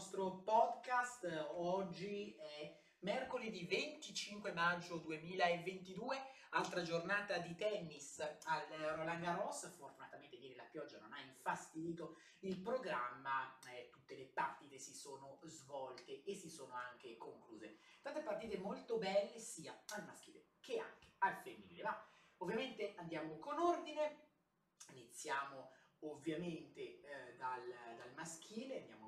nostro podcast. Oggi è mercoledì 25 maggio 2022, altra giornata di tennis al Roland Garros. Fortunatamente ieri la pioggia non ha infastidito il programma, eh, tutte le partite si sono svolte e si sono anche concluse. Tante partite molto belle sia al maschile che anche al femminile, ma ovviamente andiamo con ordine. Iniziamo ovviamente eh, dal, dal, maschile, andiamo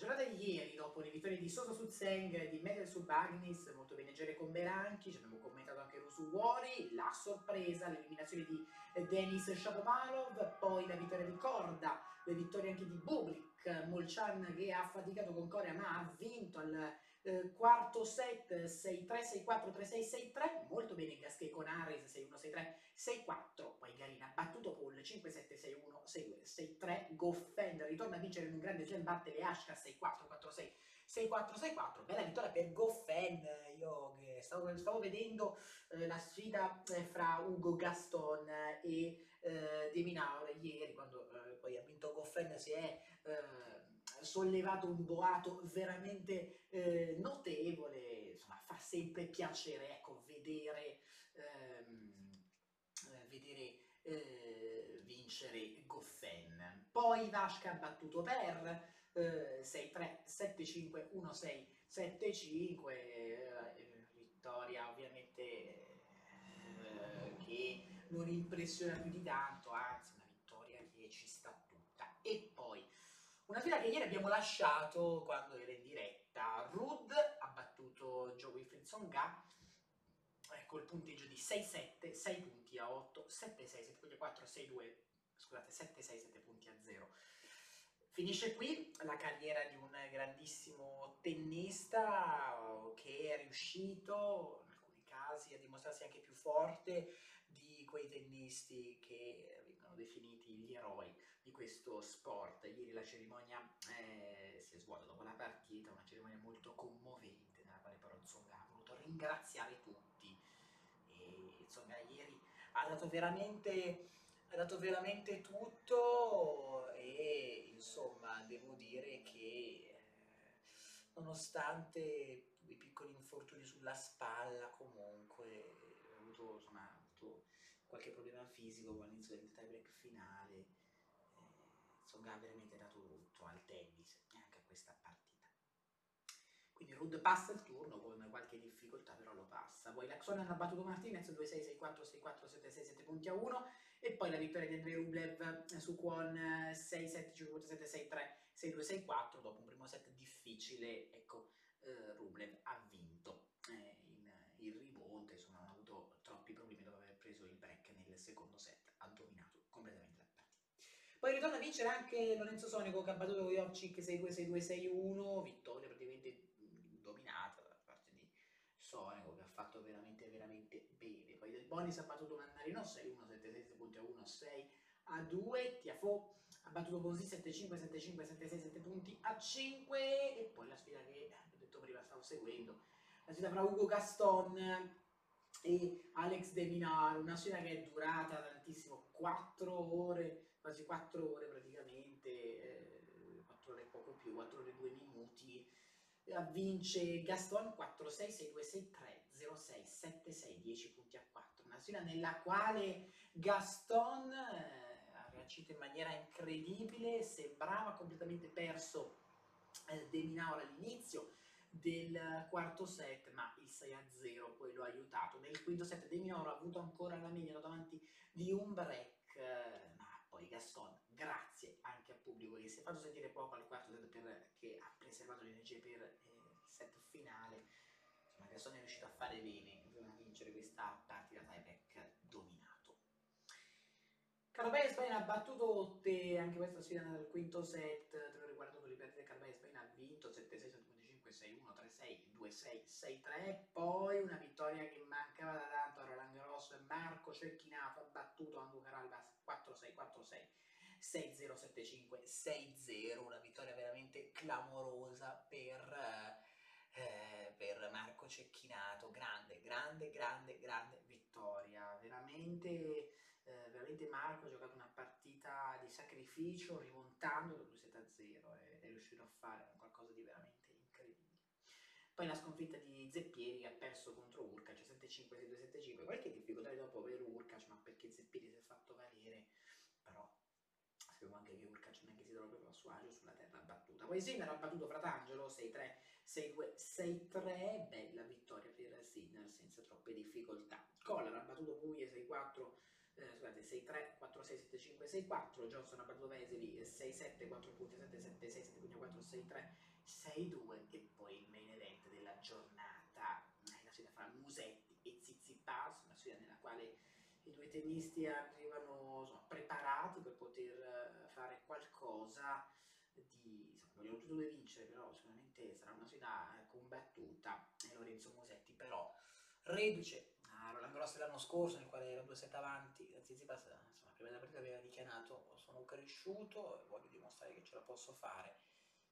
giornata di ieri, dopo le vittorie di Sosa su Zeng, di Medel su Bagnis, molto bene Gere con Beranchi, ci abbiamo commentato anche Rusu Wori, la sorpresa, l'eliminazione di Denis Shapovalov, poi la vittoria di Korda, le vittorie anche di Bublik, Molchan che ha faticato con Corea ma ha vinto al eh, quarto set 6-3, 6-4, 3-6, 6-3, molto bene Gasquet con Ares 6-1, 6-3, 6-4, poi Garina ha battuto Paul 5-7, 6-1, 6-2, 6-3, Goffend ritorna a vincere in un grande slam, batte le Ashka 6-4, 4-6, 6-4-6-4, bella vittoria per Goffin, io stavo, stavo vedendo eh, la sfida eh, fra Ugo Gaston e eh, De Minaur ieri, quando eh, poi ha vinto Goffin si è eh, sollevato un boato veramente eh, notevole, insomma fa sempre piacere ecco, vedere, ehm, vedere vincere Goffin. Poi Vasca ha battuto per eh, 6-3, 7-5, 1-6, 7-5, eh, vittoria ovviamente eh, che non impressiona più di tanto, anzi una vittoria che ci sta tutta. E poi una fila che ieri abbiamo lasciato quando era in diretta, Rud ha battuto Joe Wilfried Songa eh, col punteggio di 6-7, 6 punti a 8, 7-6, 7 punti a 4, 6-2, scusate, 7-6, 7 punti a 0. Finisce qui la carriera di un grandissimo tennista che è riuscito in alcuni casi a dimostrarsi anche più forte di quei tennisti che vengono definiti gli eroi di questo sport. Ieri la cerimonia eh, si è svolta dopo la partita, una cerimonia molto commovente nella quale però Tsonga ha voluto ringraziare tutti e Tsonga ieri ha dato veramente ha dato veramente tutto e insomma devo dire che eh, nonostante i piccoli infortuni sulla spalla comunque ha avuto, avuto qualche problema fisico all'inizio del tie break finale eh, insomma ha veramente dato tutto al tennis e anche a questa partita quindi Rud passa il turno con qualche difficoltà, però lo passa. Poi Laxonen ha battuto Martinez 2-6, 6-4, 6-4, 7-6, 7 punti a 1. E poi la vittoria di Andrei Rublev su Kwon 6-7, 5 7 6-3, 6-2, 6-4. Dopo un primo set difficile, ecco, eh, Rublev ha vinto eh, in, in rimonte, insomma non ha avuto troppi problemi dopo aver preso il break nel secondo set. Ha dominato. Poi ritorna a vincere anche Lorenzo Sonico che ha battuto Jovcic 6-2, 6-2, 6-1, vittoria praticamente dominata da parte di Sonico che ha fatto veramente veramente bene. Poi Del Bonis ha battuto Mannarino 6-1, 7-6, punti a 1, 6 a 2, Tiafo ha battuto così 7-5, 7-5, 7-6, 7 punti a 5 e poi la sfida che ho detto prima stavo seguendo, la sfida fra Ugo Gaston e Alex De Minaro, una sfida che è durata tantissimo, 4 ore, quasi 4 ore praticamente, eh, 4 ore e poco più, 4 ore e 2 minuti, vince Gaston 4-6-6-2-6-3-0-6-7-6, 10 punti a 4, una sfida nella quale Gaston eh, ha reagito in maniera incredibile, sembrava completamente perso eh, De Minaur all'inizio del quarto set, ma il 6-0 poi lo ha aiutato. Nel quinto set De Minaur ha avuto ancora la media davanti di un break, eh, poi Gaston, grazie anche al pubblico che si è fatto sentire poco al quarto perché ha preservato l'energia per eh, il set finale. Insomma, Gaston è riuscito a fare bene, a vincere questa partita tiebreak dominato. Carabelli Spain ha battuto Otte, anche questa sfida nel quinto set, te lo riguardo con le perdite Carabelli Spain ha vinto 7-6, 7-5, 6-1, 3-6, 2-6, 6-3, poi una vittoria che mancava da tanto a Roland Garros, Marco Cecchinato ha battuto Andrew Caralbas 4-6, 4-6, 6-0, 7-5, 6-0, una vittoria veramente clamorosa per... Eh, per Marco Cecchinato, grande, grande, grande, grande vittoria, veramente, eh, veramente Marco ha giocato una partita di sacrificio rimontando da 2-7-0 ed è riuscito a fare qualcosa di veramente. Poi la sconfitta di Zeppieri che ha perso contro Urkac 7-5, 6-2, 7-5, qualche difficoltà dopo per Urkac, ma perché Zeppieri si è fatto valere, però sappiamo anche che Urkac non è che si trova proprio a suo agio sulla terra battuta. Poi Sinner ha battuto Fratangelo 6-3, 6-2, 6-3, bella vittoria per Sinner senza troppe difficoltà. Collar ha battuto Puglie 6-4, eh, scusate, 6-3, 4-6, 7-5, 6-4, Johnson ha battuto Veseli 6-7, 4 punti, 7, 7, 6, 7 punti, 4, 6-3, 6-2 e poi il main event della giornata, è la sfida fra Musetti e Zizipas, una sfida nella quale i due tennisti arrivano insomma, preparati per poter fare qualcosa di, insomma, vogliono tutti due vincere, però sicuramente sarà una sfida combattuta. E Lorenzo Musetti però reduce a Roland Gross dell'anno scorso nel quale era 2-7 avanti, Zizipas insomma prima della partita aveva dichiarato sono cresciuto e voglio dimostrare che ce la posso fare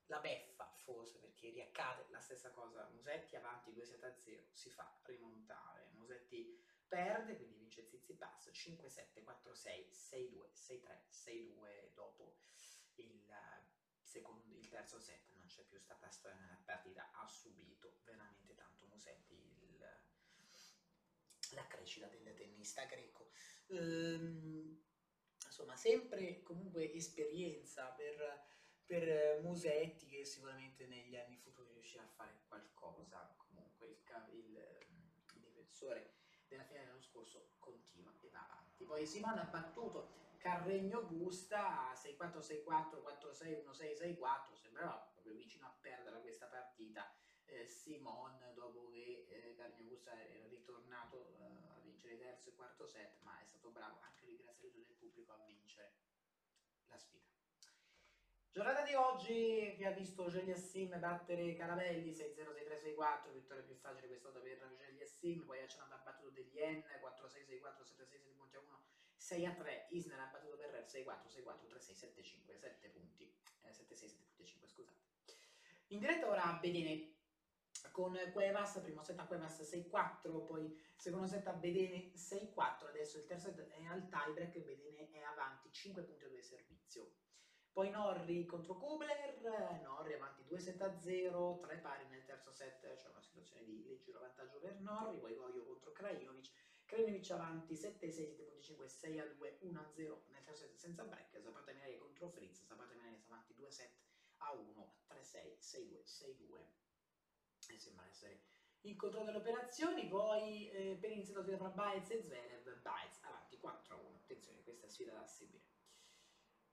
la beffa forse perché riaccade la stessa cosa. Musetti avanti 2-7-0 si fa rimontare. Musetti perde quindi vince Zizipas 5-7 4-6 6-2 6-3 6-2 dopo il, secondo, il terzo set non c'è più stata storia nella partita. Ha subito veramente tanto Musetti il, la crescita del tennista greco. Ehm, insomma sempre comunque esperienza per per eh, Musetti che sicuramente negli anni futuri riuscirà a fare qualcosa, comunque il, il, il difensore della finale dell'anno scorso continua e va avanti. Poi Simone ha battuto Carregno Busta 6-4, 6-4, 4-6, 1-6, 6-4, sembrava proprio vicino a perdere questa partita. Eh, Simon dopo che eh, Carregno Busta era ritornato eh, a vincere il terzo e quarto set, ma è stato bravo anche lì grazie all'aiuto del pubblico a vincere la sfida. Giornata di oggi che ha visto Geliassim battere Caravelli 6-0, 6-3, 6-4, vittoria più facile quest'volta per Geliassim, poi Aciano ha battuto degli N 4-6, 6-4, 7-6, 7 punti a 1, 6-3, Isner ha battuto Ferrer 6-4, 6-4, 3-6, 7-5, 7 punti, eh, 7-6, 7 punti a 5, scusate. In diretta ora Bedene con Cuevas, primo set a Cuevas 6-4, poi secondo set a Bedene 6-4, adesso il terzo set è al tiebreak, Bedene è avanti 5 punti a 2 servizio. Poi Norri contro Kubler, Norri avanti 2-7-0, 3 pari nel terzo set, cioè una situazione di leggero vantaggio per Norri, poi Goio contro Krajinovic, Krajinovic avanti 7-6, 7.5, 6-2, 1-0 nel terzo set senza break, Zapata Minari contro Fritz, Zapata Minari avanti 2-7 a 1, 3-6, 6-2, 6-2 e sembra essere il controllo delle operazioni, poi eh, per iniziare la sfida tra Baez e Zverev, Baez avanti 4-1, attenzione questa sfida da seguire.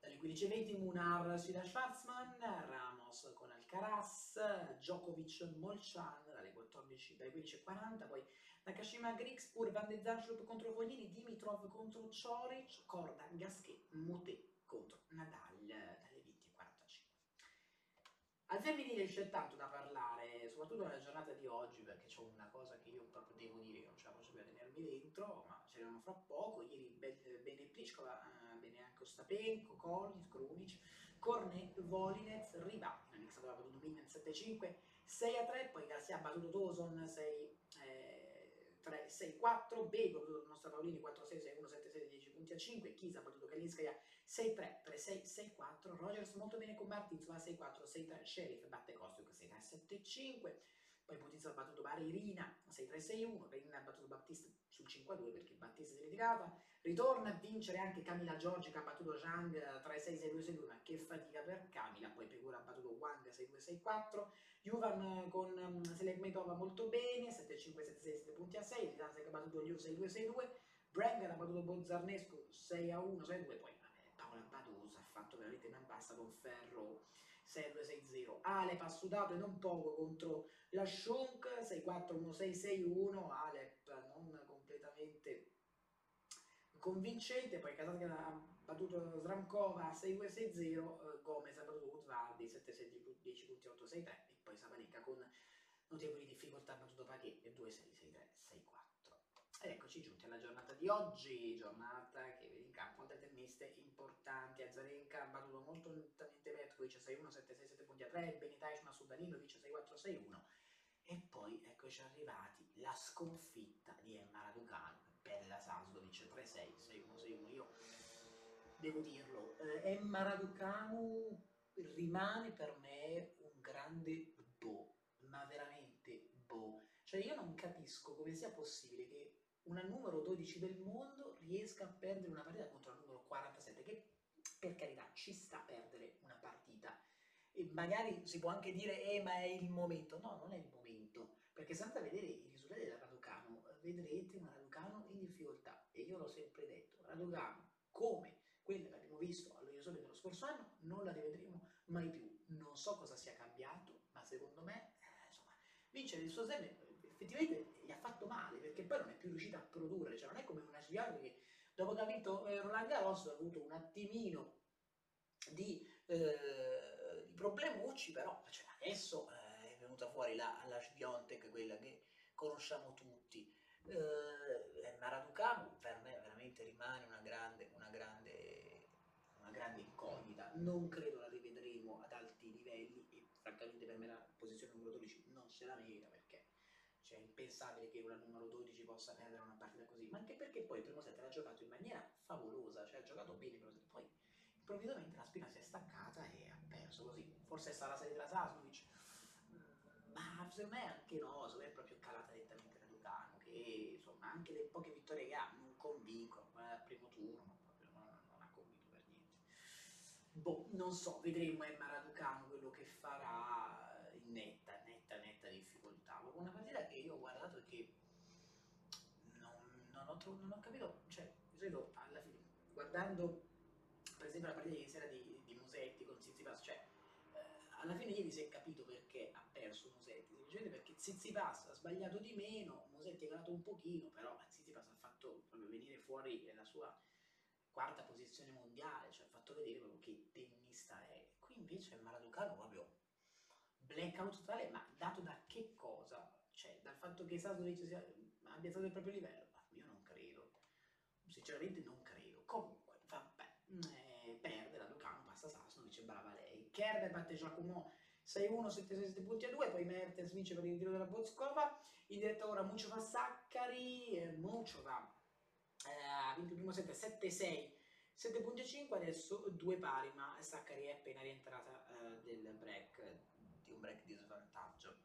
Dalle 15.20 Munar sfida Schwarzman, Ramos con Alcaraz, Djokovic Molchan dalle 14 dalle 15.40, poi Nakashima Grix, Urban de Zanschlup contro Foglini, Dimitrov contro Cioric, Corda, Gasquet, Moutet contro Nadal dalle 20.45. Al femminile c'è tanto da parlare, soprattutto nella giornata di oggi, perché c'è una cosa che io proprio devo dire che non ce la posso più tenermi dentro, ma ce n'erano fra poco. Ieri bene Pliskova, bene anche Ostapenko, Collins, Krunic, Cornet, Volinez, Riva, in mix aveva battuto Minion 7-5, 6-3, poi Garcia ha battuto Dawson 6 eh, 3, 6, 4, Bego ha il nostro Paolini 4, 6, 6, 1, 7, 6, 10 punti a 5, Chisa ha battuto Kalinskaya 6, 3, 3, 6, 6, 4, Rogers molto bene con Martins, va 6, 4, 6, 3, Sheriff batte Kostiuk 6, 3, 7, 5, poi Putizzo ha battuto Baririna 6-3-6-1, Penina ha battuto Battista sul 5-2 perché Battista si è ritirata, ritorna a vincere anche Camila Giorgi che ha battuto Zhang 3-6-6-2-6-2, ma che fatica per Camila, poi Pegura ha battuto Wang 6-2-6-4, Juvan con um, Selekmetova molto bene, 7-5-7-6, 7 punti a 6, Lidanzek ha battuto Liu 6-2-6-2, Brenger ha battuto Bozzarnescu 6-1, 6-2, poi Badosa ha fatto veramente una basta con Ferro 6-2-6-0. Alep ha sudato e non poco contro la Shunk 6-4-1-6-6-1. Alep non completamente convincente. Poi Kasatka ha battuto Sramkova 6-2-6-0. Gomez ha battuto Utvardi 7-6-10 punti 8-6-3. E poi Sabalenka con notevoli difficoltà ha battuto Paghet 2-6-6-3-6-4. Ed eccoci giunti alla giornata di oggi, giornata che vede in campo altre tenniste importanti. Azarenka ha battuto molto lentamente Petkovic 6-1, 7-6, 7 punti a 3, Benitaic su Danilo, 6-4, 6-1. E poi eccoci arrivati, la sconfitta di Emma Raducanu per la Saslovic 3-6, 6-1, 6-1. Io devo dirlo. Eh, Emma Raducanu rimane per me un grande boh, ma veramente boh. Cioè io non capisco come sia possibile che una numero 12 del mondo riesca a perdere una partita contro la numero 47, che per carità ci sta a perdere una partita. E magari si può anche dire, eh ma è il momento. No, non è il momento, perché se andate a vedere i risultati della Raducanu, vedrete una Raducanu in difficoltà. E io l'ho sempre detto, Raducanu come quella che abbiamo visto allo dello scorso anno, non la rivedremo mai più. Non so cosa sia cambiato, ma secondo me, eh, insomma, vincere il suo seme effettivamente gli ha fatto male, perché poi non è più riuscita a produrre, cioè non è come una Giuliano che dopo che ha vinto eh, Roland Garros ha avuto un attimino di, eh, di problemucci, però cioè, adesso eh, è venuta fuori la, la Sviontek, quella che conosciamo tutti. Eh, Maraducamu per me veramente rimane una grande, una grande, una grande incognita, non credo la rivedremo ad alti livelli e francamente per me la posizione numero 12 non se la merita cioè, impensabile che una numero 12 possa perdere una partita così, ma anche perché poi il primo set l'ha giocato in maniera favolosa, cioè ha giocato bene, poi improvvisamente la spina si è staccata e ha perso così, forse stata la serie della Sasnovic, ma secondo me anche no, secondo me è proprio calata nettamente la Lugano, che insomma anche le poche vittorie che ha non convincono, ma al primo turno proprio non, non, ha convinto per niente. Boh, non so, vedremo Emma Raducano quello che farà in netta, Ma una partita che io ho guardato e che non, non, ho, non ho, capito, cioè, solito alla fine, guardando per esempio la partita di sera di, di Musetti con Zizipas, cioè eh, alla fine ieri si è capito perché ha perso Musetti, semplicemente perché Zizipas ha sbagliato di meno, Musetti ha ganato un pochino, però Zizipas ha fatto proprio venire fuori la sua quarta posizione mondiale, cioè ha fatto vedere proprio che tennista è. Qui invece Maraducano proprio blackout totale, ma dato da che cosa? Cioè, dal fatto che Sasnovic abbia stato il proprio livello? Ma io non credo, sinceramente non credo. Comunque, vabbè, eh, perde la Ducano, passa Sasnovic, brava lei. Kerber batte Giacomo 6-1, 7-6 punti a 2, poi Mertens vince per il ritiro della Bozkova, in diretta ora Muciova Saccari, eh, Muciova eh, ha vinto il primo set 7-6, 7 punti a 5, adesso due pari, ma Saccari è appena rientrata eh, del break, di un break di svantaggio.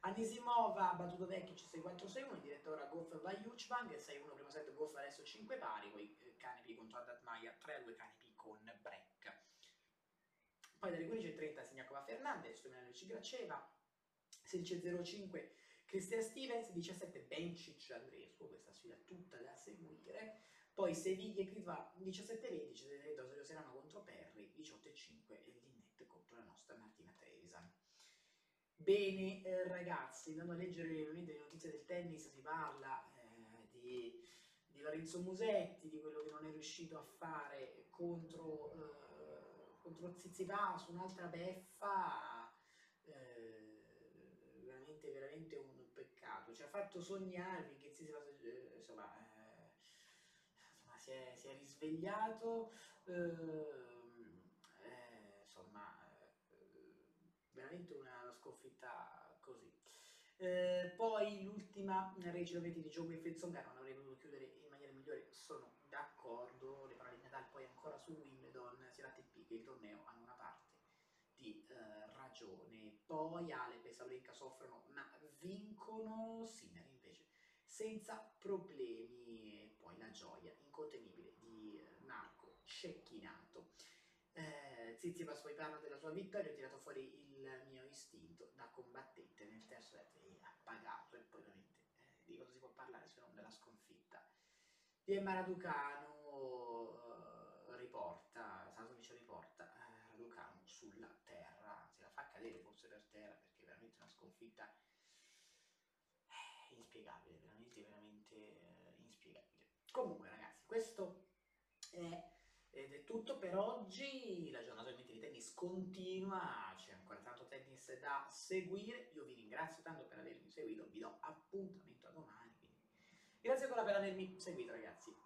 Anisimova ha battuto Vecchic 6-4-6-1, in diretta ora Goff va Juchvang, 6-1 primo set, Goff adesso 5 pari, poi eh, Canepi contro Adat Maya 3-2 Canepi con break. Poi dalle 15.30 Signacova Fernandez, Stomjanovic Graceva, 16.05 Cristian Stevens, 17 Bencic Andrescu, questa sfida tutta da seguire. Poi Seviglia e Kritva 17-20, c'è Rosario Serrano contro Perry, 18-5 e Linnette contro la nostra Martina Trevisan. Bene eh, ragazzi, andando a leggere le notizie del tennis si parla eh, di, di, Lorenzo Musetti, di quello che non è riuscito a fare contro, eh, contro Zizipas, un'altra beffa, eh, veramente, veramente un peccato. Ci ha fatto sognare finché Zizipas, eh, insomma, eh, insomma si, è, si, è, risvegliato, insomma veramente una sconfitta così. Eh, poi l'ultima recita di Joe Wilfried Songano non avrei potuto chiudere in maniera migliore, sono d'accordo, le parole di Nadal poi ancora su Wimbledon, sia la TP che il torneo hanno una parte di eh, ragione. Poi Alep e Salenka soffrono ma vincono, Sinner invece senza problemi. E poi la gioia incontenibile di eh, Marco Cecchinato. Eh, Zizipas poi della sua vittoria, ho tirato fuori il mio istinto da combattente nel terzo set e ha pagato e poi ovviamente eh, di cosa si può parlare se non della sconfitta. Di Emma Raducano eh, riporta, Sasovic riporta eh, Raducano sulla terra, anzi la fa cadere forse per terra perché è veramente una sconfitta eh, inspiegabile, veramente, veramente eh, inspiegabile. Comunque ragazzi, questo è tutto per oggi, la giornata ovviamente di tennis continua, c'è ancora tanto tennis da seguire, io vi ringrazio tanto per avermi seguito, vi do appuntamento a domani, quindi. Grazie ancora per avermi seguito ragazzi.